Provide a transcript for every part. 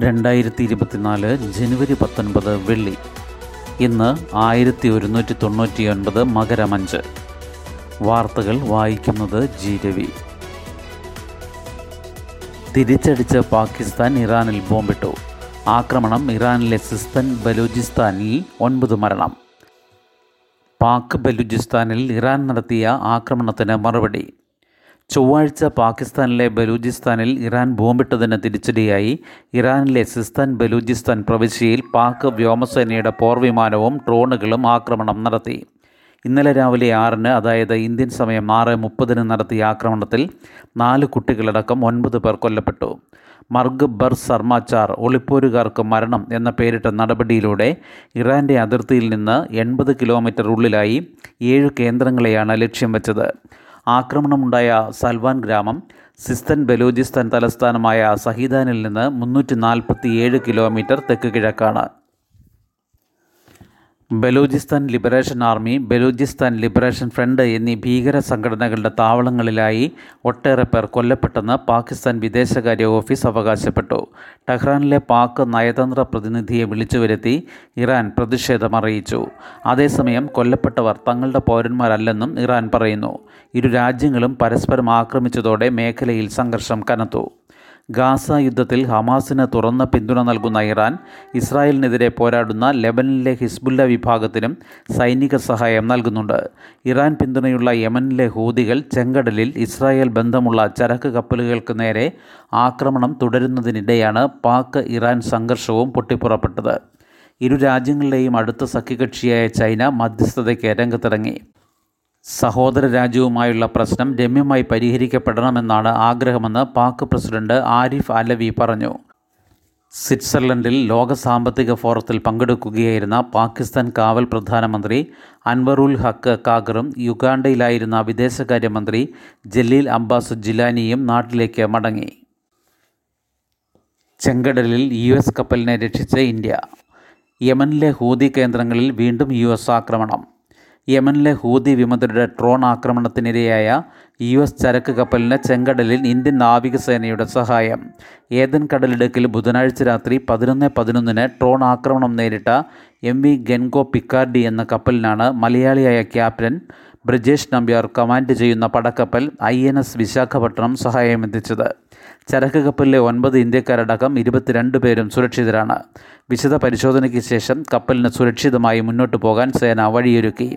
രണ്ടായിരത്തി ഇരുപത്തിനാല് ജനുവരി പത്തൊൻപത് വെള്ളി. ഇന്ന് ആയിരത്തി ഒരുന്നൂറ്റി തൊണ്ണൂറ്റി ഒൻപത് മകരമഞ്ച്. വാർത്തകൾ വായിക്കുന്നത് ജി രവി. തിരിച്ചടിച്ച് പാകിസ്ഥാൻ ഇറാനിൽ ബോംബിട്ടു. ആക്രമണം ഇറാനിലെ സിസ്തൻ ബലൂചിസ്ഥാനിൽ ഒൻപത് മരണം. പാക് ബലൂചിസ്ഥാനിൽ ഇറാൻ നടത്തിയ ആക്രമണത്തിന് മറുപടി. ചൊവ്വാഴ്ച പാകിസ്ഥാനിലെ ബലൂചിസ്ഥാനിൽ ഇറാൻ ബോംബിട്ടതിന് തിരിച്ചടിയായി. ഇറാനിലെ സിസ്താൻ ബലൂചിസ്ഥാൻ പ്രവിശ്യയിൽ പാക് വ്യോമസേനയുടെ പോർവിമാനവും ഡ്രോണുകളും ആക്രമണം നടത്തി. ഇന്നലെ രാവിലെ ആറിന് അതായത് ഇന്ത്യൻ സമയം ആറ് മുപ്പതിന് നടത്തിയ ആക്രമണത്തിൽ നാല് കുട്ടികളടക്കം ഒൻപത് പേർ കൊല്ലപ്പെട്ടു. മർഗ് ബർ സർമാച്ചാർ ഒളിപ്പോരുകാർക്ക് മരണം എന്ന പേരിട്ട നടപടിയിലൂടെ ഇറാന്റെ അതിർത്തിയിൽ നിന്ന് എൺപത് കിലോമീറ്റർ ഉള്ളിലായി ഏഴ് കേന്ദ്രങ്ങളെയാണ് ലക്ഷ്യം വെച്ചത്. ആക്രമണമുണ്ടായ സൽവാൻ ഗ്രാമം സിസ്തൻ ബലൂചിസ്ഥാൻ തലസ്ഥാനമായ സഹിദാനിൽ നിന്ന് മുന്നൂറ്റി നാൽപ്പത്തി ഏഴ് കിലോമീറ്റർ തെക്ക് കിഴക്കാണ്. Balochistan liberation army Balochistan liberation front എന്നീ ഭീകര സംഘടനകളുടെ താവളങ്ങളിലായി ഒട്ടേറെ പേർ കൊല്ലപ്പെട്ടെന്ന് പാകിസ്ഥാൻ വിദേശകാര്യ ഓഫീസ് അവകാശപ്പെട്ടു. ടെഹ്റാനിലെ പാക് നയതന്ത്ര പ്രതിനിധിയെ വിളിച്ചു വരുത്തി ഇറാൻ പ്രതിഷേധം അറിയിച്ചു. അതേസമയം കൊല്ലപ്പെട്ടവർ തങ്ങളുടെ പൗരന്മാരല്ലെന്നും ഇറാൻ പറയുന്നു. ഇരു രാജ്യങ്ങളും പരസ്പരം ആക്രമിച്ചതോടെ മേഖലയിൽ സംഘർഷം കനത്തു. ഗാസ യുദ്ധത്തിൽ ഹമാസിന് തുറന്ന പിന്തുണ നൽകുന്ന ഇറാൻ ഇസ്രായേലിനെതിരെ പോരാടുന്ന ലെബനിലെ ഹിസ്ബുല്ല വിഭാഗത്തിനും സൈനിക സഹായം നൽകുന്നുണ്ട്. ഇറാൻ പിന്തുണയുള്ള യമനിലെ ഹൂതികൾ ചെങ്കടലിൽ ഇസ്രായേൽ ബന്ധമുള്ള ചരക്ക് കപ്പലുകൾക്ക് നേരെ ആക്രമണം തുടരുന്നതിനിടെയാണ് പാക് ഇറാൻ സംഘർഷവും പൊട്ടിപ്പുറപ്പെട്ടത്. ഇരു രാജ്യങ്ങളുടെയും അടുത്ത സഖ്യകക്ഷിയായ ചൈന മധ്യസ്ഥതയ്ക്ക് രംഗത്തിറങ്ങി. സഹോദര രാജ്യവുമായുള്ള പ്രശ്നം രമ്യമായി പരിഹരിക്കപ്പെടണമെന്നാണ് ആഗ്രഹമെന്ന് പാക് പ്രസിഡന്റ് ആരിഫ് അലവി പറഞ്ഞു. സ്വിറ്റ്സർലൻഡിൽ ലോക സാമ്പത്തിക ഫോറത്തിൽ പങ്കെടുക്കുകയായിരുന്ന പാകിസ്ഥാൻ കാവൽ പ്രധാനമന്ത്രി അൻവറുൽ ഹക്ക് കാഗറും യുഗാണ്ടയിലായിരുന്ന വിദേശകാര്യമന്ത്രി ജലീൽ അബ്ബാസ് ജിലാനിയും നാട്ടിലേക്ക് മടങ്ങി. ചെങ്കടലിൽ യു എസ് കപ്പലിനെ രക്ഷിച്ച് ഇന്ത്യ. യമനിലെ ഹൂതി കേന്ദ്രങ്ങളിൽ വീണ്ടും യു എസ് ആക്രമണം. യമനിലെ ഹൂതി വിമതരുടെ ഡ്രോൺ ആക്രമണത്തിനിരയായ യു എസ് ചരക്ക് കപ്പലിന് ചെങ്കടലിൽ ഇന്ത്യൻ നാവികസേനയുടെ സഹായം. ഏതൻ കടലിടുക്കിൽ ബുധനാഴ്ച രാത്രി പതിനൊന്ന് പതിനൊന്നിന് ട്രോൺ ആക്രമണം നേരിട്ട എം വി ഗെൻഗോ പിക്കാർഡി എന്ന കപ്പലിനാണ് മലയാളിയായ ക്യാപ്റ്റൻ ബ്രിജേഷ് നമ്പ്യാർ കമാൻഡ് ചെയ്യുന്ന പടക്കപ്പൽ ഐ എൻ എസ് വിശാഖപട്ടണം സഹായമെത്തിച്ചത്. ചരക്ക് കപ്പലിലെ ഒൻപത് ഇന്ത്യക്കാരടക്കം ഇരുപത്തിരണ്ട് പേരും സുരക്ഷിതരാണ്. വിശദ പരിശോധനയ്ക്ക് ശേഷം കപ്പലിന് സുരക്ഷിതമായി മുന്നോട്ട് പോകാൻ സേന വഴിയൊരുക്കി.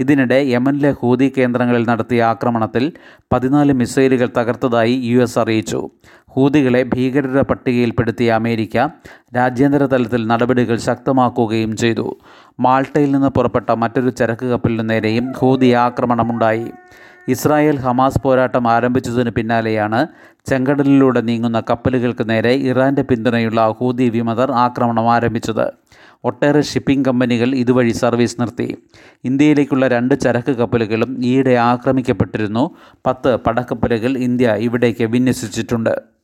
ഇതിനിടെ യമനിലെ ഹൂതി കേന്ദ്രങ്ങളിൽ നടത്തിയ ആക്രമണത്തിൽ പതിനാല് മിസൈലുകൾ തകർത്തതായി യു എസ് അറിയിച്ചു. ഹൂതികളെ ഭീകരരുടെ പട്ടികയിൽപ്പെടുത്തിയ അമേരിക്ക രാജ്യാന്തര തലത്തിൽ നടപടികൾ ശക്തമാക്കുകയും ചെയ്തു. മാൾട്ടയിൽ നിന്ന് പുറപ്പെട്ട മറ്റൊരു ചരക്ക് കപ്പലിനു നേരെയും ഹൂതി ആക്രമണമുണ്ടായി. ഇസ്രായേൽ ഹമാസ് പോരാട്ടം ആരംഭിച്ചതിന് പിന്നാലെയാണ് ചെങ്കടലിലൂടെ നീങ്ങുന്ന കപ്പലുകൾക്ക് നേരെ ഇറാന്റെ പിന്തുണയുള്ള ഹൂതി വിമതർ ആക്രമണം ആരംഭിച്ചത്. ഒട്ടേറെ ഷിപ്പിംഗ് കമ്പനികൾ ഇതുവഴി സർവീസ് നിർത്തി. ഇന്ത്യയിലേക്കുള്ള രണ്ട് ചരക്ക് കപ്പലുകളും ഈയിടെ ആക്രമിക്കപ്പെട്ടിരുന്നു. പത്ത് പടക്കപ്പലുകൾ ഇന്ത്യ ഇവിടേക്ക് വിന്യസിച്ചിട്ടുണ്ട്.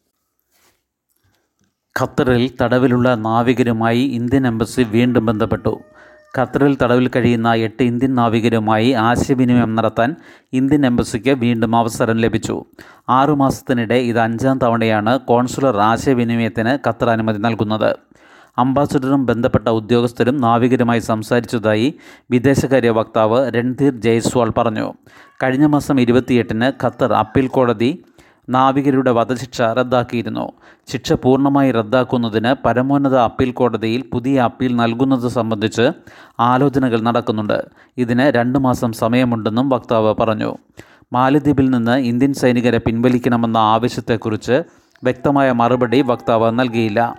ഖത്തറിൽ തടവിലുള്ള നാവികരുമായി ഇന്ത്യൻ എംബസി വീണ്ടും ബന്ധപ്പെട്ടു. ഖത്തറിൽ തടവിൽ കഴിയുന്ന എട്ട് ഇന്ത്യൻ നാവികരുമായി ആശയവിനിമയം നടത്താൻ ഇന്ത്യൻ എംബസിക്ക് വീണ്ടും അവസരം ലഭിച്ചു. ആറുമാസത്തിനിടെ ഇത് അഞ്ചാം തവണയാണ് കോൺസുലർ ആശയവിനിമയത്തിന് ഖത്തർ അനുമതി നൽകുന്നത്. അംബാസഡറും ബന്ധപ്പെട്ട ഉദ്യോഗസ്ഥരും നാവികരുമായി സംസാരിച്ചതായി വിദേശകാര്യ വക്താവ് രൺധീർ ജയ്സ്വാൾ പറഞ്ഞു. കഴിഞ്ഞ മാസം ഇരുപത്തിയെട്ടിന് ഖത്തർ അപ്പീൽ കോടതി നാവികരുടെ വധശിക്ഷ റദ്ദാക്കിയിരുന്നു. ശിക്ഷ പൂർണമായി റദ്ദാക്കുന്നതിന് പരമോന്നത അപ്പീൽ കോടതിയിൽ പുതിയ അപ്പീൽ നൽകുന്നത് സംബന്ധിച്ച് ആലോചനകൾ നടക്കുന്നുണ്ട്. ഇതിന് രണ്ട് മാസം സമയമുണ്ടെന്നും വക്താവ് പറഞ്ഞു. മാലദ്വീപിൽ നിന്ന് ഇന്ത്യൻ സൈനികരെ പിൻവലിക്കണമെന്ന ആവശ്യത്തെക്കുറിച്ച് വ്യക്തമായ മറുപടി വക്താവ് നൽകിയില്ല.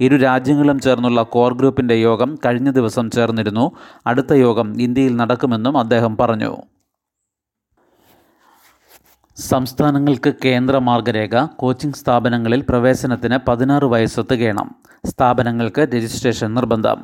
ഇരു രാജ്യങ്ങളും ചേർന്നുള്ള കോർ ഗ്രൂപ്പിന്റെ യോഗം കഴിഞ്ഞ ദിവസം ചേർന്നിരുന്നു. അടുത്ത യോഗം ഇന്ത്യയിൽ നടക്കുമെന്നും അദ്ദേഹം പറഞ്ഞു. സംസ്ഥാനങ്ങൾക്ക് കേന്ദ്ര മാർഗരേഖ കോച്ചിംഗ് സ്ഥാപനങ്ങളിൽ പ്രവേശനത്തിന് പതിനാറ് വയസ്സ് തികയണം സ്ഥാപനങ്ങൾക്ക് രജിസ്ട്രേഷൻ നിർബന്ധം.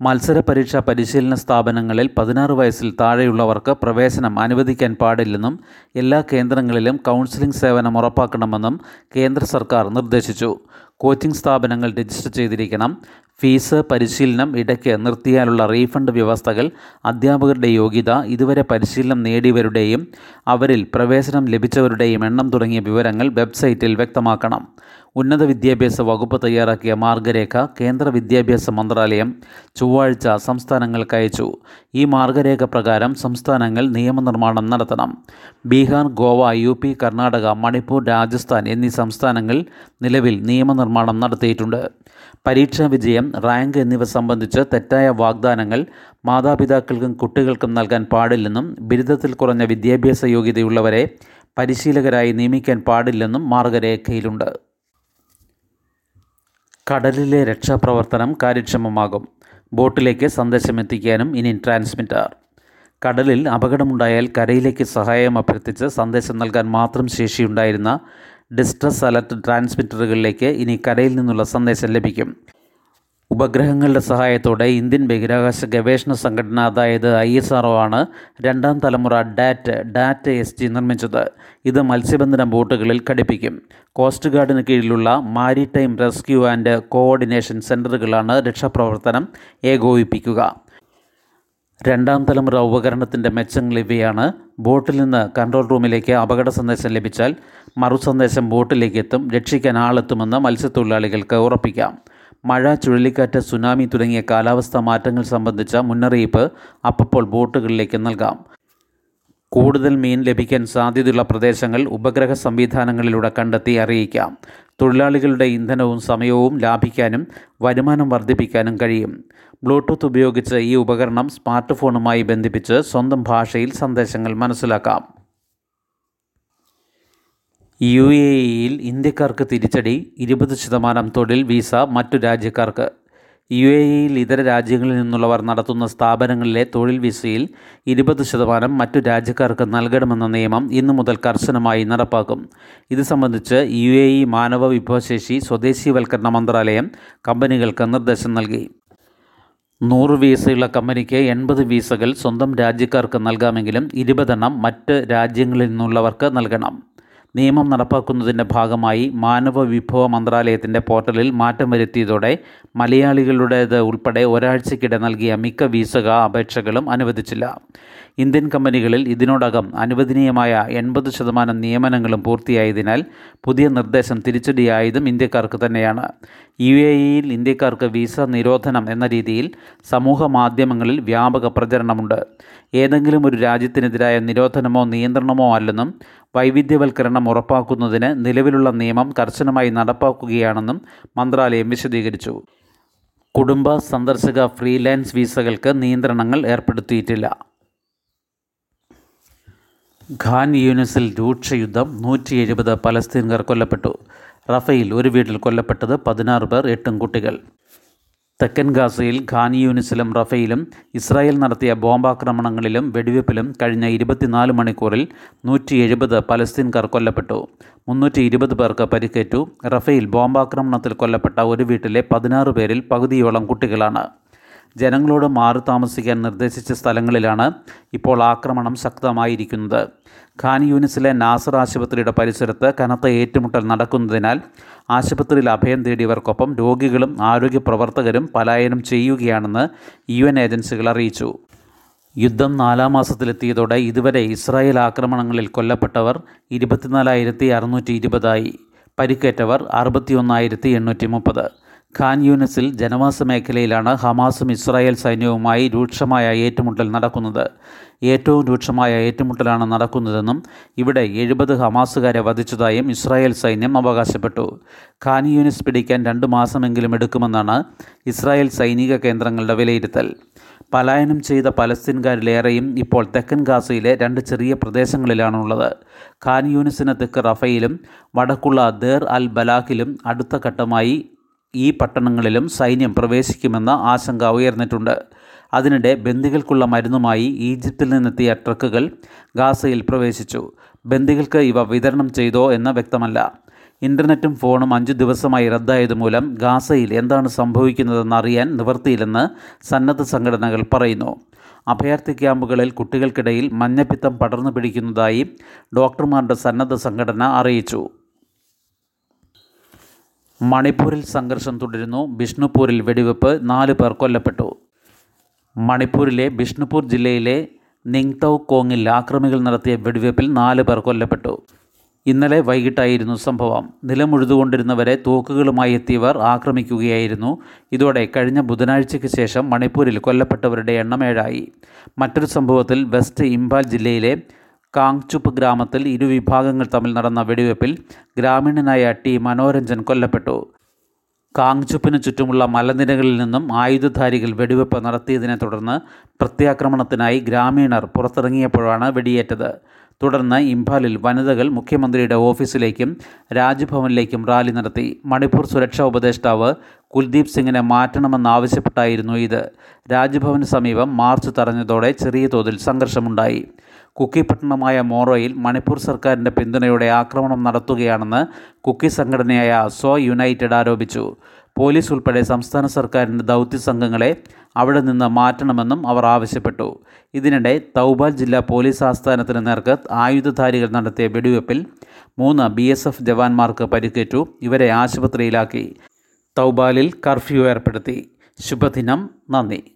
മത്സര പരീക്ഷാ പരിശീലന സ്ഥാപനങ്ങളിൽ പതിനാറ് വയസ്സിൽ താഴെയുള്ളവർക്ക് പ്രവേശനം അനുവദിക്കാൻ പാടില്ലെന്നും എല്ലാ കേന്ദ്രങ്ങളിലും കൗൺസിലിംഗ് സേവനം ഉറപ്പാക്കണമെന്നും കേന്ദ്ര സർക്കാർ നിർദ്ദേശിച്ചു. കോച്ചിംഗ് സ്ഥാപനങ്ങൾ രജിസ്റ്റർ ചെയ്തിരിക്കണം. ഫീസ് പരിശീലനം ഇടയ്ക്ക് നിർത്തിയാലുള്ള റീഫണ്ട് വ്യവസ്ഥകൾ അധ്യാപകരുടെ യോഗ്യത ഇതുവരെ പരിശീലനം നേടിയവരുടെയും അവരിൽ പ്രവേശനം ലഭിച്ചവരുടെയും എണ്ണം തുടങ്ങിയ വിവരങ്ങൾ വെബ്സൈറ്റിൽ വ്യക്തമാക്കണം. ഉന്നത വിദ്യാഭ്യാസ വകുപ്പ് തയ്യാറാക്കിയ മാർഗരേഖ കേന്ദ്ര വിദ്യാഭ്യാസ മന്ത്രാലയം ചൊവ്വാഴ്ച സംസ്ഥാനങ്ങൾക്ക് അയച്ചു. ഈ മാർഗരേഖ പ്രകാരം സംസ്ഥാനങ്ങൾ നിയമനിർമ്മാണം നടത്തണം. ബീഹാർ ഗോവ യു പി കർണാടക മണിപ്പൂർ രാജസ്ഥാൻ എന്നീ സംസ്ഥാനങ്ങൾ നിലവിൽ നിയമനിർമ്മാണം നടത്തിയിട്ടുണ്ട്. പരീക്ഷാ വിജയം റാങ്ക് എന്നിവ സംബന്ധിച്ച് തെറ്റായ വാഗ്ദാനങ്ങൾ മാതാപിതാക്കൾക്കും കുട്ടികൾക്കും നൽകാൻ പാടില്ലെന്നും ബിരുദത്തിൽ കുറഞ്ഞ വിദ്യാഭ്യാസ യോഗ്യതയുള്ളവരെ പരിശീലകരായി നിയമിക്കാൻ പാടില്ലെന്നും മാർഗരേഖയിലുണ്ട്. കടലിലെ രക്ഷാപ്രവർത്തനം കാര്യക്ഷമമാകും. ബോട്ടിലേക്ക് സന്ദേശമെത്തിക്കാനും ഇനി ട്രാൻസ്മിറ്റർ. കടലിൽ അപകടമുണ്ടായാൽ കരയിലേക്ക് സഹായം അഭ്യർത്ഥിച്ച് സന്ദേശം നൽകാൻ മാത്രം ശേഷിയുണ്ടായിരുന്ന ഡിസ്ട്രസ് അലർട്ട് ട്രാൻസ്മിറ്ററുകളിലേക്ക് ഇനി കരയിൽ നിന്നുള്ള സന്ദേശം ലഭിക്കും. ഉപഗ്രഹങ്ങളുടെ സഹായത്തോടെ ഇന്ത്യൻ ബഹിരാകാശ ഗവേഷണ സംഘടന അതായത് ഐ എസ് ആർ ആണ് രണ്ടാം തലമുറ ഡാറ്റ് ഡാറ്റ എസ് ജി നിർമ്മിച്ചത്. ഇത് മത്സ്യബന്ധന ബോട്ടുകളിൽ ഘടിപ്പിക്കും. കോസ്റ്റ് ഗാർഡിന് കീഴിലുള്ള മാരിടൈം റെസ്ക്യൂ ആൻഡ് കോഓർഡിനേഷൻ സെന്ററുകളാണ് രക്ഷാപ്രവർത്തനം ഏകോപിപ്പിക്കുക. രണ്ടാം തലമുറ ഉപകരണത്തിന്റെ മെച്ചങ്ങൾ ഇവയാണ്. ബോട്ടിൽ നിന്ന് കൺട്രോൾ റൂമിലേക്ക് അപകട സന്ദേശം ലഭിച്ചാൽ മറു സന്ദേശം ബോട്ടിലേക്ക് എത്തും രക്ഷിക്കാൻ ആളെത്തുമെന്ന് മത്സ്യത്തൊഴിലാളികൾക്ക് ഉറപ്പിക്കാം. മഴ ചുഴലിക്കാറ്റ് സുനാമി തുടങ്ങിയ കാലാവസ്ഥാ മാറ്റങ്ങൾ സംബന്ധിച്ച മുന്നറിയിപ്പ് അപ്പോൾ ബോട്ടുകളിലേക്ക് നൽകാം. കൂടുതൽ മീൻ ലഭിക്കാൻ സാധ്യതയുള്ള പ്രദേശങ്ങൾ ഉപഗ്രഹ സംവിധാനങ്ങളിലൂടെ കണ്ടെത്തി അറിയിക്കാം. തൊഴിലാളികളുടെ ഇന്ധനവും സമയവും ലാഭിക്കാനും വരുമാനം വർദ്ധിപ്പിക്കാനും കഴിയും. ബ്ലൂടൂത്ത് ഉപയോഗിച്ച് ഈ ഉപകരണം സ്മാർട്ട് ഫോണുമായി ബന്ധിപ്പിച്ച് സ്വന്തം ഭാഷയിൽ സന്ദേശങ്ങൾ മനസ്സിലാക്കാം. യു എ ഇയിൽ ഇന്ത്യക്കാർക്ക് തിരിച്ചടി ഇരുപത് ശതമാനം തൊഴിൽ വിസ മറ്റു രാജ്യക്കാർക്ക്. യു എ ഇയിൽ ഇതര രാജ്യങ്ങളിൽ നിന്നുള്ളവർ നടത്തുന്ന സ്ഥാപനങ്ങളിലെ തൊഴിൽ വിസയിൽ ഇരുപത് ശതമാനം മറ്റു രാജ്യക്കാർക്ക് നൽകണമെന്ന നിയമം ഇന്നു മുതൽ കർശനമായി നടപ്പാക്കും. ഇത് സംബന്ധിച്ച് യു എ ഇ മാനവ വിഭവശേഷി സ്വദേശീവൽക്കരണ മന്ത്രാലയം കമ്പനികൾക്ക് നിർദ്ദേശം നൽകി. നൂറ് വിസയുള്ള കമ്പനിക്ക് എൺപത് വിസകൾ സ്വന്തം രാജ്യക്കാർക്ക് നൽകാമെങ്കിലും ഇരുപതെണ്ണം മറ്റ് രാജ്യങ്ങളിൽ നിന്നുള്ളവർക്ക് നൽകണം. നിയമം നടപ്പാക്കുന്നതിന്റെ ഭാഗമായി മാനവ വിഭവ മന്ത്രാലയത്തിന്റെ പോർട്ടലിൽ മാറ്റം വരുത്തിയതോടെ മലയാളികളുടേത് ഉൾപ്പെടെ ഒരാഴ്ചക്കിടെ നൽകിയ മിക്ക വിസക അപേക്ഷകളും അനുവദിച്ചില്ല. ഇന്ത്യൻ കമ്പനികളിൽ ഇതിനോടകം അനുവദനീയമായ എൺപത് ശതമാനം നിയമനങ്ങളും പൂർത്തിയായതിനാൽ പുതിയ നിർദ്ദേശം തിരിച്ചടിയായതും ഇന്ത്യക്കാർക്ക് തന്നെയാണ്. യു എ ഇയിൽ ഇന്ത്യക്കാർക്ക് വിസ നിരോധനം എന്ന രീതിയിൽ സമൂഹ മാധ്യമങ്ങളിൽ വ്യാപക പ്രചരണമുണ്ട്. ഏതെങ്കിലും ഒരു രാജ്യത്തിനെതിരായ നിരോധനമോ നിയന്ത്രണമോ അല്ലെന്നും വൈവിധ്യവൽക്കരണം ഉറപ്പാക്കുന്നതിന് നിലവിലുള്ള നിയമം കർശനമായി നടപ്പാക്കുകയാണെന്നും മന്ത്രാലയം വിശദീകരിച്ചു. കുടുംബ സന്ദർശക ഫ്രീലാൻസ് വിസകൾക്ക് നിയന്ത്രണങ്ങൾ ഏർപ്പെടുത്തിയിട്ടില്ല. ഖാൻ യൂനിസിൽ രൂക്ഷയുദ്ധം നൂറ്റി എഴുപത് പലസ്തീൻകാർ കൊല്ലപ്പെട്ടു. റഫയിൽ ഒരു വീട്ടിൽ കൊല്ലപ്പെട്ടത് പതിനാറ് പേർ എട്ടും കുട്ടികൾ. തെക്കൻ ഗാസയിൽ ഖാൻ യൂനിസിലും റഫയിലും ഇസ്രായേൽ നടത്തിയ ബോംബാക്രമണങ്ങളിലും വെടിവെപ്പിലും കഴിഞ്ഞ ഇരുപത്തിനാല് മണിക്കൂറിൽ നൂറ്റി എഴുപത് പലസ്തീൻകാർ കൊല്ലപ്പെട്ടു. മുന്നൂറ്റി ഇരുപത് പേർക്ക് പരിക്കേറ്റു. റഫയിൽ ബോംബാക്രമണത്തിൽ കൊല്ലപ്പെട്ട ഒരു വീട്ടിലെ പതിനാറ് പേരിൽ പകുതിയോളം കുട്ടികളാണ്. ജനങ്ങളോട് മാറി താമസിക്കാൻ നിർദ്ദേശിച്ച സ്ഥലങ്ങളിലാണ് ഇപ്പോൾ ആക്രമണം ശക്തമായിരിക്കുന്നത്. ഖാൻ യൂണിസിലെ നാസർ ആശുപത്രിയുടെ പരിസരത്ത് കനത്ത ഏറ്റുമുട്ടൽ നടക്കുന്നതിനാൽ ആശുപത്രിയിൽ അഭയം തേടിയവർക്കൊപ്പം രോഗികളും ആരോഗ്യ പ്രവർത്തകരും പലായനം ചെയ്യുകയാണെന്ന് യു എൻ ഏജൻസികൾ അറിയിച്ചു. യുദ്ധം നാലാം മാസത്തിലെത്തിയതോടെ ഇതുവരെ ഇസ്രായേൽ ആക്രമണങ്ങളിൽ കൊല്ലപ്പെട്ടവർ ഇരുപത്തിനാലായിരത്തി അറുന്നൂറ്റി ഇരുപതായി പരിക്കേറ്റവർ അറുപത്തിയൊന്നായിരത്തി എണ്ണൂറ്റി മുപ്പത്. ഖാൻ യൂനസിൽ ജനവാസ മേഖലയിലാണ് ഹമാസും ഇസ്രായേൽ സൈന്യവുമായി രൂക്ഷമായ ഏറ്റുമുട്ടൽ നടക്കുന്നത്. ഏറ്റവും രൂക്ഷമായ ഏറ്റുമുട്ടലാണ് നടക്കുന്നതെന്നും ഇവിടെ എഴുപത് ഹമാസുകാരെ വധിച്ചതായും ഇസ്രായേൽ സൈന്യം അവകാശപ്പെട്ടു. ഖാൻ യൂനിസ് പിടിക്കാൻ രണ്ട് മാസമെങ്കിലും എടുക്കുമെന്നാണ് ഇസ്രായേൽ സൈനിക കേന്ദ്രങ്ങളുടെ വിലയിരുത്തൽ. പലായനം ചെയ്ത പലസ്തീൻകാരിലേറെയും ഇപ്പോൾ തെക്കൻ ഗാസയിലെ രണ്ട് ചെറിയ പ്രദേശങ്ങളിലാണുള്ളത്. ഖാൻ യൂനിസിന് തെക്ക് റഫയിലും വടക്കുള്ള ദേർ അൽ ബലാഖിലും അടുത്ത ഘട്ടമായി ഈ പട്ടണങ്ങളിലും സൈന്യം പ്രവേശിക്കുമെന്ന ആശങ്ക ഉയർന്നിട്ടുണ്ട്. അതിനിടെ ബന്ദികൾക്കുള്ള മരുന്നുമായി ഈജിപ്തിൽ നിന്നെത്തിയ ട്രക്കുകൾ ഗാസയിൽ പ്രവേശിച്ചു. ബന്ദികൾക്ക് ഇവ വിതരണം ചെയ്തോ എന്ന് വ്യക്തമല്ല. ഇന്റർനെറ്റും ഫോണും അഞ്ചു ദിവസമായി റദ്ദായതുമൂലം ഗാസയിൽ എന്താണ് സംഭവിക്കുന്നതെന്ന് അറിയാൻ നിവർത്തിയില്ലെന്ന് സന്നദ്ധ സംഘടനകൾ പറയുന്നു. അഭയാർത്ഥി ക്യാമ്പുകളിൽ കുട്ടികൾക്കിടയിൽ മഞ്ഞപ്പിത്തം പടർന്നു പിടിക്കുന്നതായി ഡോക്ടർമാരുടെ സന്നദ്ധ സംഘടന അറിയിച്ചു. മണിപ്പൂരിൽ സംഘർഷം തുടരുന്നു. ബിഷ്ണുപൂരിൽ വെടിവെപ്പ് നാല് പേർ കൊല്ലപ്പെട്ടു. മണിപ്പൂരിലെ ബിഷ്ണുപൂർ ജില്ലയിലെ നിങ്തൗ കോങ്ങിൽ ആക്രമികൾ നടത്തിയ വെടിവെപ്പിൽ നാല് പേർ കൊല്ലപ്പെട്ടു. ഇന്നലെ വൈകിട്ടായിരുന്നു സംഭവം. നിലമുഴുതുകൊണ്ടിരുന്നവരെ തോക്കുകളുമായി എത്തിയവർ ആക്രമിക്കുകയായിരുന്നു. ഇതോടെ കഴിഞ്ഞ ബുധനാഴ്ചയ്ക്ക് ശേഷം മണിപ്പൂരിൽ കൊല്ലപ്പെട്ടവരുടെ എണ്ണം ഏഴായി. മറ്റൊരു സംഭവത്തിൽ വെസ്റ്റ് ഇംഫാൽ ജില്ലയിലെ കാങ്ചുപ്പ് ഗ്രാമത്തിൽ ഇരുവിഭാഗങ്ങൾ തമ്മിൽ നടന്ന വെടിവെപ്പിൽ ഗ്രാമീണനായ ടി. മനോരഞ്ജൻ കൊല്ലപ്പെട്ടു. കാങ്ചുപ്പിന് ചുറ്റുമുള്ള മലനിരകളിൽ നിന്നും ആയുധധാരികൾ വെടിവെപ്പ് നടത്തിയതിനെ തുടർന്ന് പ്രത്യാക്രമണത്തിനായി ഗ്രാമീണർ പുറത്തിറങ്ങിയപ്പോഴാണ് വെടിയേറ്റത്. തുടർന്ന് ഇംഫാലിൽ വനിതകൾ മുഖ്യമന്ത്രിയുടെ ഓഫീസിലേക്കും രാജ്ഭവനിലേക്കും റാലി നടത്തി. മണിപ്പൂർ സുരക്ഷാ ഉപദേഷ്ടാവ് കുൽദീപ് സിംഗിനെ മാറ്റണമെന്നാവശ്യപ്പെട്ടായിരുന്നു ഇത്. രാജ്ഭവന് സമീപം മാർച്ച് തടഞ്ഞതോടെ ചെറിയ തോതിൽ സംഘർഷമുണ്ടായി. കുക്കി പട്ടണമായ മോറോയിൽ മണിപ്പൂർ സർക്കാരിന്റെ പിന്തുണയോടെ ആക്രമണം നടത്തുകയാണെന്ന് കുക്കി സംഘടനയായ സോ യുണൈറ്റഡ് ആരോപിച്ചു. പോലീസ് ഉൾപ്പെടെ സംസ്ഥാന സർക്കാരിന്റെ ദൗത്യ സംഘങ്ങളെ അവിടെ നിന്ന് മാറ്റണമെന്നും അവർ ആവശ്യപ്പെട്ടു. ഇതിനിടെ തൗബാൽ ജില്ലാ പോലീസ് ആസ്ഥാനത്തിന് നേർക്ക് ആയുധധാരികൾ നടത്തിയ വെടിവെപ്പിൽ മൂന്ന് ബി എസ് എഫ് ജവാന്മാർക്ക് പരിക്കേറ്റു ഇവരെ ആശുപത്രിയിലാക്കി തൗബാലിൽ കർഫ്യൂ ഏർപ്പെടുത്തി. ശുഭദിനം നന്ദി.